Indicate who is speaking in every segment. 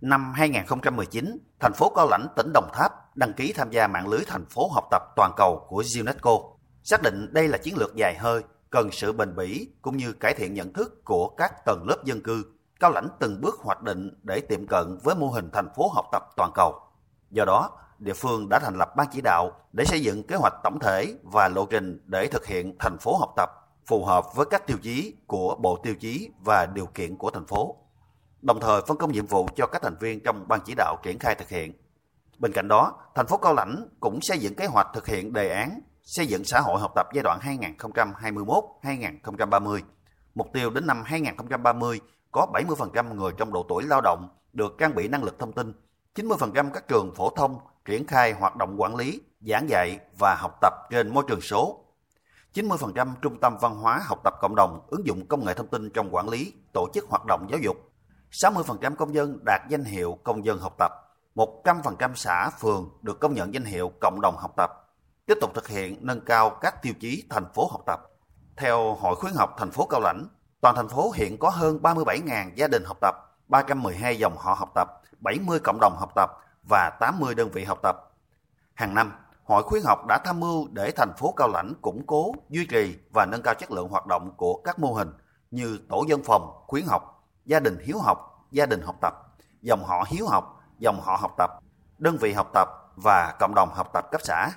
Speaker 1: Năm 2019, thành phố Cao Lãnh, tỉnh Đồng Tháp đăng ký tham gia mạng lưới thành phố học tập toàn cầu của UNESCO. Xác định đây là chiến lược dài hơi, cần sự bền bỉ cũng như cải thiện nhận thức của các tầng lớp dân cư. Cao Lãnh từng bước hoạch định để tiệm cận với mô hình thành phố học tập toàn cầu. Do đó, địa phương đã thành lập ban chỉ đạo để xây dựng kế hoạch tổng thể và lộ trình để thực hiện thành phố học tập phù hợp với các tiêu chí của Bộ Tiêu chí và điều kiện của thành phố. Đồng thời phân công nhiệm vụ cho các thành viên trong ban chỉ đạo triển khai thực hiện. Bên cạnh đó, thành phố Cao Lãnh cũng xây dựng kế hoạch thực hiện đề án xây dựng xã hội học tập giai đoạn 2021-2030. Mục tiêu đến năm 2030 có 70% người trong độ tuổi lao động được trang bị năng lực thông tin, 90% các trường phổ thông triển khai hoạt động quản lý, giảng dạy và học tập trên môi trường số. 90% trung tâm văn hóa học tập cộng đồng ứng dụng công nghệ thông tin trong quản lý, tổ chức hoạt động giáo dục. 60% công dân đạt danh hiệu công dân học tập. 100% xã phường được công nhận danh hiệu cộng đồng học tập. Tiếp tục thực hiện nâng cao các tiêu chí thành phố học tập. Theo Hội khuyến học thành phố Cao Lãnh, toàn thành phố hiện có hơn 37.000 gia đình học tập, 312 dòng họ học tập, 70 cộng đồng học tập và 80 đơn vị học tập. Hàng năm, Hội khuyến học đã tham mưu để thành phố Cao Lãnh củng cố, duy trì và nâng cao chất lượng hoạt động của các mô hình như tổ dân phòng, khuyến học, gia đình hiếu học, gia đình học tập, dòng họ hiếu học, dòng họ học tập, đơn vị học tập và cộng đồng học tập cấp xã.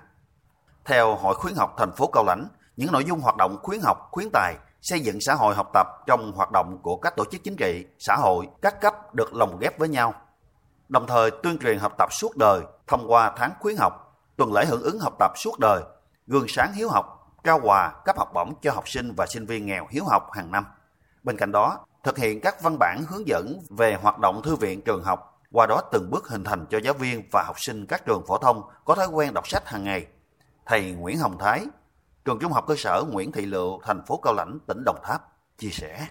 Speaker 1: Theo Hội khuyến học thành phố Cao Lãnh, những nội dung hoạt động khuyến học, khuyến tài, xây dựng xã hội học tập trong hoạt động của các tổ chức chính trị, xã hội, các cấp được lồng ghép với nhau. Đồng thời tuyên truyền học tập suốt đời thông qua tháng khuyến học tuần lễ hưởng ứng học tập suốt đời, gương sáng hiếu học, trao quà cấp học bổng cho học sinh và sinh viên nghèo hiếu học hàng năm. Bên cạnh đó, thực hiện các văn bản hướng dẫn về hoạt động thư viện trường học, qua đó từng bước hình thành cho giáo viên và học sinh các trường phổ thông có thói quen đọc sách hàng ngày. Thầy Nguyễn Hồng Thái, trường trung học cơ sở Nguyễn Thị Lựu, thành phố Cao Lãnh, tỉnh Đồng Tháp, chia sẻ.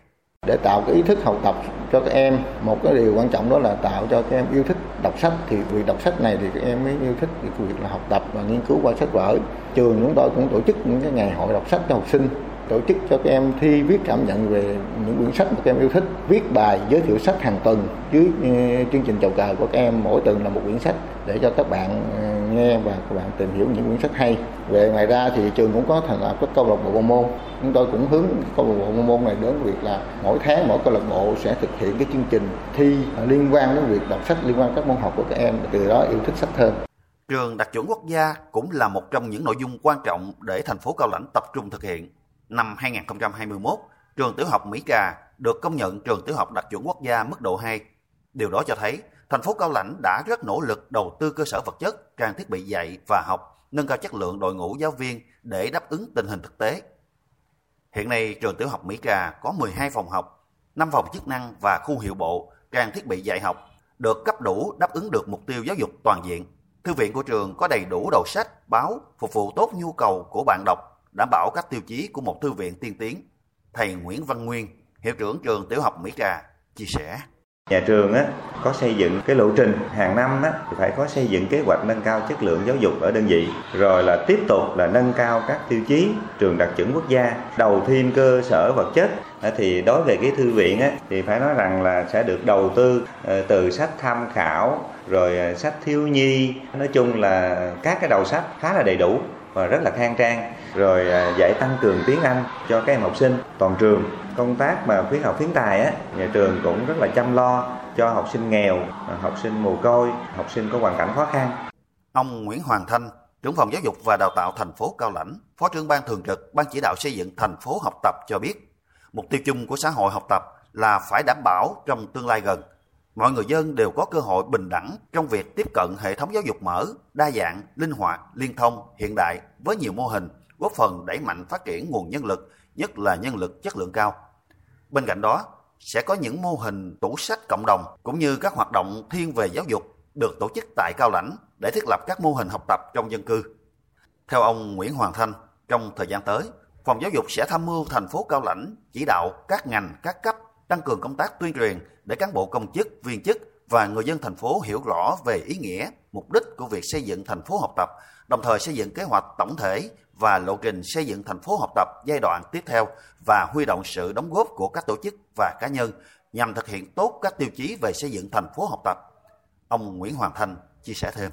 Speaker 2: Để tạo cái ý thức học tập cho các em một cái điều quan trọng đó là tạo cho các em yêu thích đọc sách. Thì việc đọc sách này thì các em mới yêu thích cái việc là học tập và nghiên cứu qua sách vở. Trường chúng tôi cũng tổ chức những cái ngày hội đọc sách cho học sinh tổ chức cho các em thi viết cảm nhận về những quyển sách mà các em yêu thích, viết bài, giới thiệu sách hàng tuần dưới ờ, chương trình chào cờ của các em. Mỗi tuần là một quyển sách để cho các bạn ờ, nghe và các bạn tìm hiểu những quyển sách hay. Về ngoài ra thì trường cũng có thành lập các câu lạc bộ bộ môn. Chúng tôi cũng hướng câu lạc bộ bộ môn này đến việc là mỗi tháng mỗi câu lạc bộ sẽ thực hiện cái chương trình thi liên quan đến việc đọc sách liên quan các môn học của các em, từ đó yêu thích sách hơn.
Speaker 1: Trường đạt chuẩn quốc gia cũng là một trong những nội dung quan trọng để thành phố Cao Lãnh tập trung thực hiện năm 2021, trường tiểu học Mỹ Cà được công nhận trường tiểu học đạt chuẩn quốc gia mức độ 2. Điều đó cho thấy thành phố Cao Lãnh đã rất nỗ lực đầu tư cơ sở vật chất, trang thiết bị dạy và học, nâng cao chất lượng đội ngũ giáo viên để đáp ứng tình hình thực tế. Hiện nay trường tiểu học Mỹ Cà có 12 phòng học, 5 phòng chức năng và khu hiệu bộ, trang thiết bị dạy học được cấp đủ đáp ứng được mục tiêu giáo dục toàn diện. Thư viện của trường có đầy đủ đầu sách, báo phục vụ tốt nhu cầu của bạn đọc đảm bảo các tiêu chí của một thư viện tiên tiến. Thầy Nguyễn Văn Nguyên, hiệu trưởng trường tiểu học Mỹ Trà, chia sẻ.
Speaker 3: Nhà trường á, có xây dựng cái lộ trình hàng năm á, thì phải có xây dựng kế hoạch nâng cao chất lượng giáo dục ở đơn vị rồi là tiếp tục là nâng cao các tiêu chí trường đặc chuẩn quốc gia đầu thêm cơ sở vật chất thì đối về cái thư viện á, thì phải nói rằng là sẽ được đầu tư ờ, từ sách tham khảo rồi ờ, sách thiếu nhi nói chung là các cái đầu sách khá là đầy đủ và rất là khang trang. Rồi à, dạy tăng cường tiếng Anh cho các em học sinh. Toàn trường, công tác mà khuyến học khuyến tài á, nhà trường cũng rất là chăm lo cho học sinh nghèo à, học sinh mồ côi, học sinh có hoàn cảnh khó khăn.
Speaker 1: Ông Nguyễn Hoàng Thanh, trưởng phòng giáo dục và đào tạo thành phố Cao Lãnh, phó trưởng ban thường trực, ban chỉ đạo xây dựng thành phố học tập cho biết, mục tiêu chung của xã hội học tập là phải đảm bảo trong tương lai gần mọi người dân đều có cơ hội bình đẳng trong việc tiếp cận hệ thống giáo dục mở, đa dạng, linh hoạt, liên thông, hiện đại với nhiều mô hình, góp phần đẩy mạnh phát triển nguồn nhân lực, nhất là nhân lực chất lượng cao. Bên cạnh đó, sẽ có những mô hình tủ sách cộng đồng cũng như các hoạt động thiên về giáo dục được tổ chức tại Cao Lãnh để thiết lập các mô hình học tập trong dân cư. Theo ông Nguyễn Hoàng Thanh, trong thời gian tới, Phòng Giáo dục sẽ tham mưu thành phố Cao Lãnh chỉ đạo các ngành, các cấp tăng cường công tác tuyên truyền để cán bộ công chức, viên chức và người dân thành phố hiểu rõ về ý nghĩa, mục đích của việc xây dựng thành phố học tập, đồng thời xây dựng kế hoạch tổng thể và lộ trình xây dựng thành phố học tập giai đoạn tiếp theo và huy động sự đóng góp của các tổ chức và cá nhân nhằm thực hiện tốt các tiêu chí về xây dựng thành phố học tập. Ông Nguyễn Hoàng Thanh chia sẻ thêm.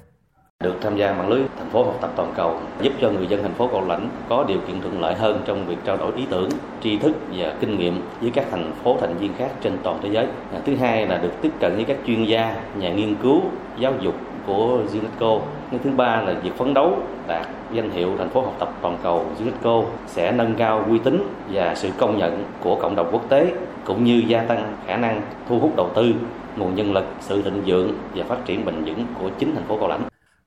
Speaker 4: Được tham gia mạng lưới thành phố học tập toàn cầu giúp cho người dân thành phố Cầu Lãnh có điều kiện thuận lợi hơn trong việc trao đổi ý tưởng, tri thức và kinh nghiệm với các thành phố thành viên khác trên toàn thế giới. À, thứ hai là được tiếp cận với các chuyên gia, nhà nghiên cứu, giáo dục của UNESCO. Thứ ba là việc phấn đấu đạt danh hiệu thành phố học tập toàn cầu UNESCO sẽ nâng cao uy tín và sự công nhận của cộng đồng quốc tế cũng như gia tăng khả năng thu hút đầu tư, nguồn nhân lực, sự thịnh vượng và phát triển bền vững của chính thành phố Cao Lãnh.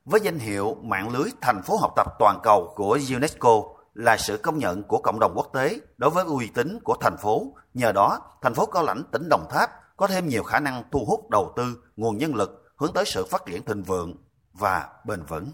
Speaker 1: Với danh hiệu mạng lưới thành phố học tập toàn cầu của UNESCO là sự công nhận của cộng đồng quốc tế đối với uy tín của thành phố. Nhờ đó, thành phố Cao Lãnh, tỉnh Đồng Tháp có thêm nhiều khả năng thu hút đầu tư, nguồn nhân lực hướng tới sự phát triển thịnh vượng và bền vững.